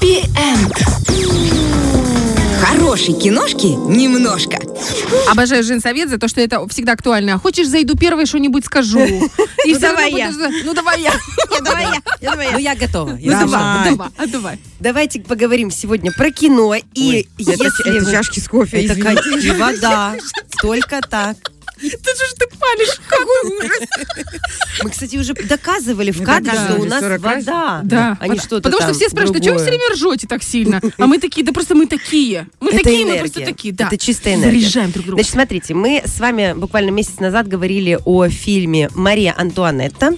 Happy End. Хорошей киношки немножко. Обожаю женсовет за то, что это всегда актуально. А Хочешь, зайду первой, что-нибудь скажу. И Ну, всё давай равно я. будешь- Ну, давай я. Давай я, давай я. Ну, я готова. Ну, давай, давай, а давай. Давайте поговорим сегодня про кино. И Ой, если это, это вы- чашки с кофе, Это и вода. Только так. Ты же ты палишь. Какой ужас. Мы, кстати, уже доказывали в кадре, что у нас 40 раз. вода, Да. а Потому что все спрашивают, а чего вы все время ржете так сильно? А мы такие, да просто мы такие. Мы такие, мы просто такие. Да. Это чистая энергия. Заряжаем друг друга. Значит, смотрите, мы с вами буквально месяц назад говорили о фильме «Мария Антуанетта».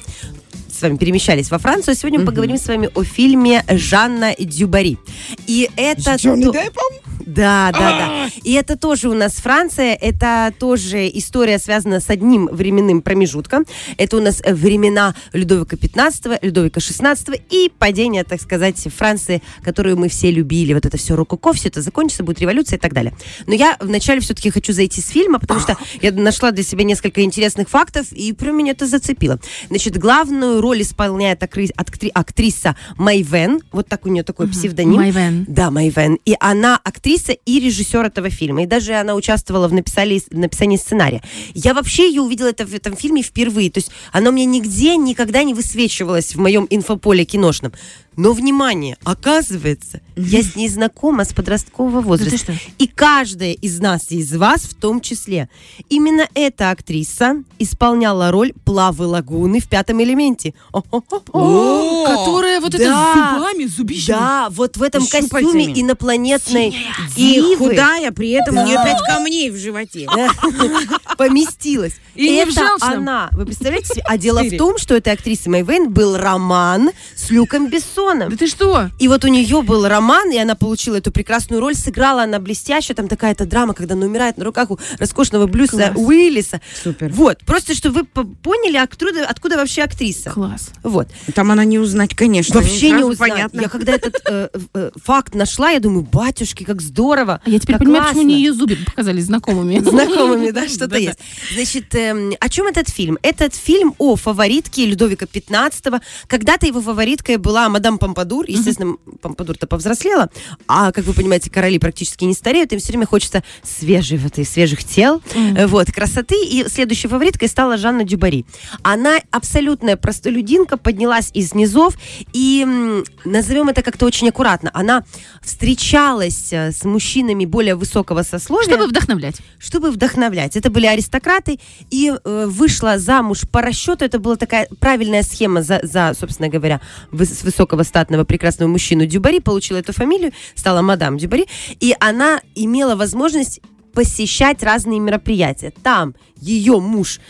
С вами перемещались во Францию. Сегодня мы поговорим с вами о фильме Жанна Дюбари. И это... Джонни то- Деппом? Да, да, да. И это тоже у нас Франция. Это тоже история связана с одним временным промежутком. Это у нас времена Людовика XV, Людовика XVI и падение, так сказать, Франции, которую мы все любили. Вот это все рококо, все это закончится, будет революция и так далее. Но я вначале все-таки хочу зайти с фильма, потому что я нашла для себя несколько интересных фактов, и прям меня это зацепило. Значит, главную роль исполняет акри- актри- актриса Майвен. Вот так у нее такой псевдоним. Майвен. Да, Майвен. И она актриса и режиссер этого фильма. И даже она участвовала в написании, сценария. Я вообще ее увидела это в этом фильме впервые. То есть она у меня нигде никогда не высвечивалась в моем инфополе киношном. Но, внимание, оказывается, я с ней знакома с подросткового возраста. что? И каждая из нас и из вас в том числе. Именно эта актриса исполняла роль Плавы Лагуны в «Пятом элементе». Которая вот это зубами, зубищами. Да, вот в этом костюме щупальцами. Инопланетной И дивы худая, при этом у нее пять камней в животе. поместилась. И это она. Вы представляете себе? А дело в том, что этой актрисы Майвен был роман с Люком Бессоном. Да ты что? И вот у нее был роман, и она получила эту прекрасную роль, сыграла она блестяще, там такая-то драма, когда она умирает на руках у роскошного Блюса. Уиллиса. Супер. Вот, просто чтобы вы по- поняли, откуда, откуда вообще актриса. Класс. Вот. Там она не узнать, конечно. Вообще не узнать. Понятно. Я когда этот э, э, факт нашла, я думаю, батюшки, как здорово. А я теперь как понимаю, почему классно. мне ее зубы показались знакомыми. Знакомыми, да, что-то есть. Значит, эм, о чем этот фильм? Этот фильм о фаворитке Людовика XV. Когда-то его фавориткой была мадам Помпадур. Естественно, Помпадур-то повзрослела. А, как вы понимаете, короли практически не стареют. Им все время хочется свежих, вот, и свежих тел, э, вот, красоты. И следующей фавориткой стала Жанна Дюбари. Она абсолютная простолюдинка, поднялась из низов. И назовем это как-то очень аккуратно. Она встречалась э, с мужчинами более высокого сословия Чтобы вдохновлять. чтобы вдохновлять. Это были аристократы, и э, вышла замуж по расчету. Это была такая правильная схема за, за собственно говоря, с высокого статного прекрасного мужчину Дюбари, получила эту фамилию, стала мадам Дюбари, и она имела возможность посещать разные мероприятия. Там ее муж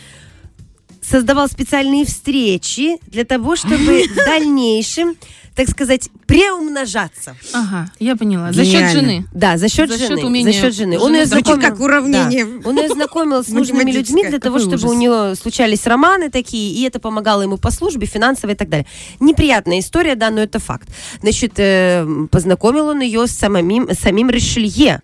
создавал специальные встречи для того, чтобы в дальнейшем, так сказать, преумножаться. Ага, я поняла. За счет жены. Да, за счет За счет жены. умения за счет жены. Он ее знакомил, как уравнение. Да. Он ее знакомил с нужными людьми для того, чтобы у ужас. нее случались романы такие, и это помогало ему по службе, финансово и так далее. Неприятная история, да, но это факт. Значит, э, познакомил он ее с самим, самим Ришелье.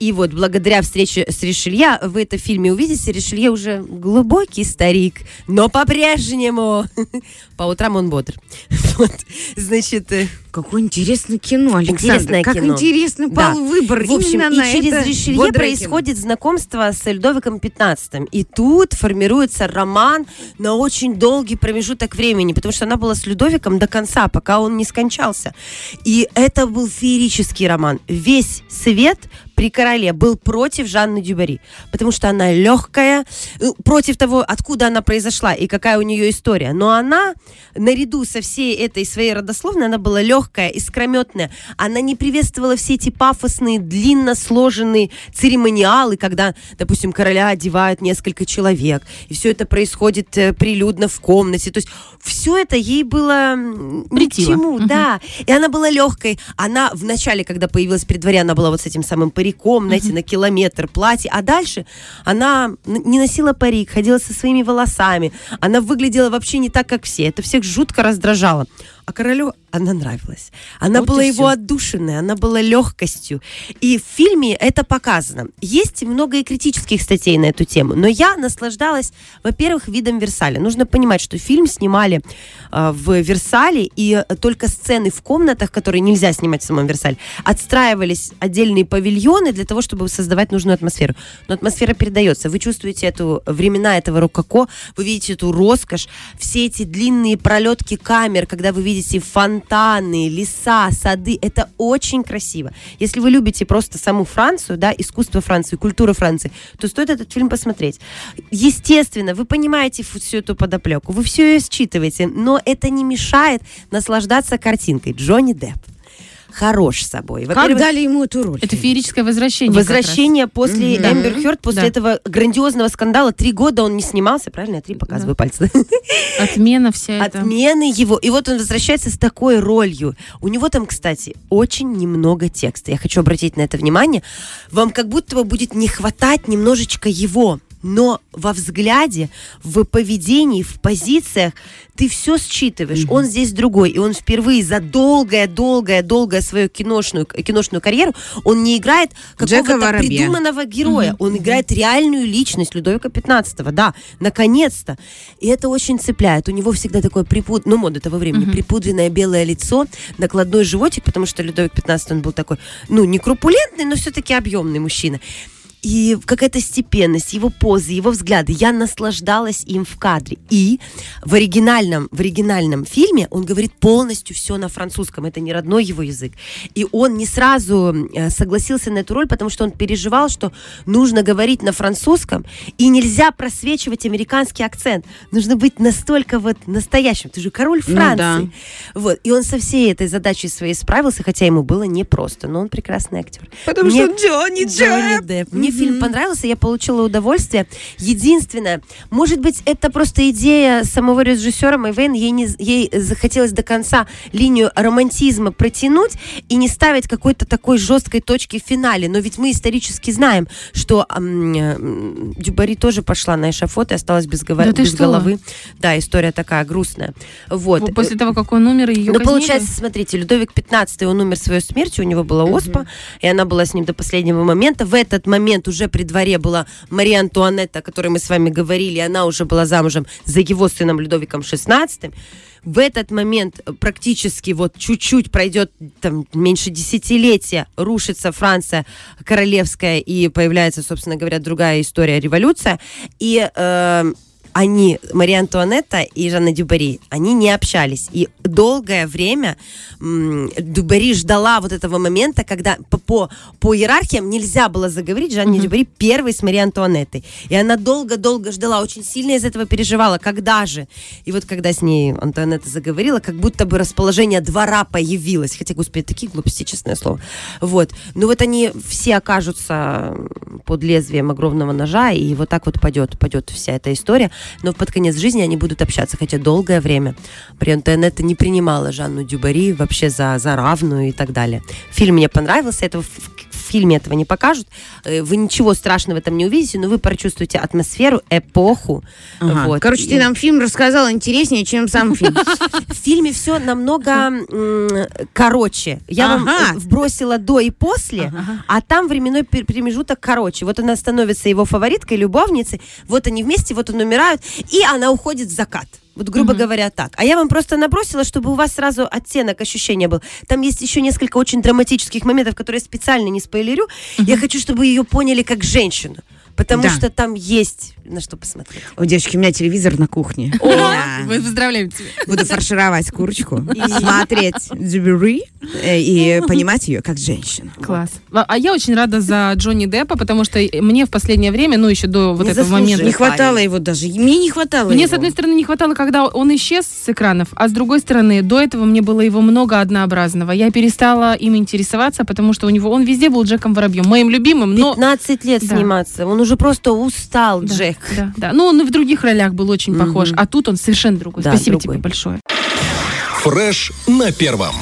И вот благодаря встрече с Ришелье вы это в фильме увидите. Ришелье уже глубокий старик, но по-прежнему по утрам он бодр. Вот. Значит, э, Какое интересное кино, Александр. Интересное как кино. интересно Да. пал выбор В общем, именно и на через это Ришелье происходит знакомство с Людовиком XV. И тут формируется роман на очень долгий промежуток времени, потому что она была с Людовиком до конца, пока он не скончался. И это был феерический роман. Весь свет при короле был против Жанны Дюбари, потому что она легкая, э, против того, откуда она произошла и какая у нее история. Но она, наряду со всей этой своей родословной, она была легкая, искрометная. Она не приветствовала все эти пафосные, длинно сложенные церемониалы, когда, допустим, короля одевают несколько человек, и все это происходит э, прилюдно в комнате. То есть все это ей было м, ни к чему, да. И она была легкой. Она в начале, когда появилась при дворе, она была вот с этим самым париком, знаете, на километр платье. А дальше она не носила парик, ходила со своими волосами. Она выглядела вообще не так, как все. Это всех жутко раздражало. А королю она нравилась. Она Вот была его всё. отдушиной, она была легкостью. И в фильме это показано. Есть много и критических статей на эту тему, но я наслаждалась, во-первых, видом Версаля. Нужно понимать, что фильм снимали э, в Версале, и только сцены в комнатах, которые нельзя снимать в самом Версале, отстраивались отдельные павильоны для того, чтобы создавать нужную атмосферу. Но атмосфера передается. Вы чувствуете эту времена этого рококо, вы видите эту роскошь, все эти длинные пролетки камер, когда вы видите фонтаны, леса, сады. Это очень красиво. Если вы любите просто саму Францию, да, искусство Франции, культуру Франции, то стоит этот фильм посмотреть. Естественно, вы понимаете всю эту подоплеку, вы все ее считываете, но это не мешает наслаждаться картинкой. Джонни Депп хорош собой. Как дали ему эту роль? Это феерическое возвращение. Возвращение после Мгм. Эмбер Да. Хёрд, после Да. этого грандиозного скандала. Три года он не снимался, правильно? Я три показываю пальцы. Отмена вся эта. Отмены его. И вот он возвращается с такой ролью. У него там, кстати, очень немного текста. Я хочу обратить на это внимание. Вам как будто бы будет не хватать немножечко его. Но во взгляде, в поведении, в позициях ты все считываешь. Он здесь другой. И он впервые за долгое-долгое-долгое свою киношную, киношную карьеру, он не играет какого-то придуманного героя. Он играет реальную личность Людовика 15 да, наконец-то. И это очень цепляет. У него всегда такое припуд... ну, мода того времени, припудренное белое лицо, накладной животик, потому что Людовик 15 он был такой, ну, не крупулентный, но все-таки объемный мужчина. И какая-то степенность, его позы, его взгляды. Я наслаждалась им в кадре. И в оригинальном, в оригинальном фильме он говорит полностью все на французском. Это не родной его язык. И он не сразу э, согласился на эту роль, потому что он переживал, что нужно говорить на французском, и нельзя просвечивать американский акцент. Нужно быть настолько вот настоящим. Ты же король Ну Франции. Вот. И он со всей этой задачей своей справился, хотя ему было непросто. Но он прекрасный актер. Потому Мне- что Джонни Джонни Депп. Депп. Мне фильм понравился, я получила удовольствие. Единственное, может быть, это просто идея самого режиссера Майвейн, ей, не, ей захотелось до конца линию романтизма протянуть и не ставить какой-то такой жесткой точки в финале. Но ведь мы исторически знаем, что ам, м, Дюбари тоже пошла на эшафот и осталась без, гова- Да без что? головы. Да, история такая грустная. Вот. После того, как он умер, ее Ну, получается, смотрите, Людовик 15 он умер своей смертью, у него была оспа, и она была с ним до последнего момента. В этот момент уже при дворе была Мария Антуанетта, о которой мы с вами говорили, она уже была замужем за его сыном Людовиком 16 в этот момент э, практически вот чуть-чуть пройдет там меньше десятилетия, рушится Франция королевская и появляется, собственно говоря, другая история, революция. И э, они, Мария Антуанетта и Жанна Дюбари, они не общались. И долгое время м, Дюбари ждала вот этого момента, когда по, по, по иерархиям нельзя было заговорить Жанне Дюбари первой с Марией Антуанеттой. И она долго-долго ждала, очень сильно из этого переживала, когда же. И вот когда с ней Антуанетта заговорила, как будто бы расположение двора появилось. Хотя, господи, такие глупости, честное слово. Вот. Ну вот они все окажутся под лезвием огромного ножа, и вот так вот пойдет, пойдет вся эта история. Но под конец жизни они будут общаться, хотя долгое время Мария Антуанетта не принимала Жанну Дюбари вообще за, за равную и так далее. Фильм мне понравился, в фильме этого не покажут. Э, Вы ничего страшного в этом не увидите, но вы прочувствуете атмосферу, эпоху. Ага. Вот. Короче, ты нам фильм рассказал интереснее, чем сам фильм. в фильме все намного короче. Я вам э, вбросила до и после, а там временной промежуток короче. Вот она становится его фавориткой, любовницей. Вот они вместе, вот он умирают, и она уходит в закат. Вот, грубо говоря, так. А я вам просто набросила, чтобы у вас сразу оттенок ощущения был. Там есть еще несколько очень драматических моментов, которые я специально не спойлерю. Я хочу, чтобы ее поняли как женщину. Потому Да. что там есть на что посмотреть. О, девочки, у меня телевизор на кухне. Я Мы поздравляем тебя. Буду фаршировать курочку, смотреть Дзюбери э, и понимать ее как женщину. Класс. А а я очень рада за Джонни Деппа, потому что мне в последнее время, ну еще до вот этого момента, Не хватало его даже. Мне не хватало Мне, с одной стороны, не хватало, когда он исчез с экранов, а с другой стороны, до этого мне было его много однообразного. Я перестала им интересоваться, потому что у него он везде был Джеком Воробьем, моим любимым, но... 15 лет сниматься. Он уже просто устал, Да, Джек. Да, да. Ну, он и в других ролях был очень похож, а тут он совершенно другой. Да, Спасибо другой. тебе большое. Фреш на первом.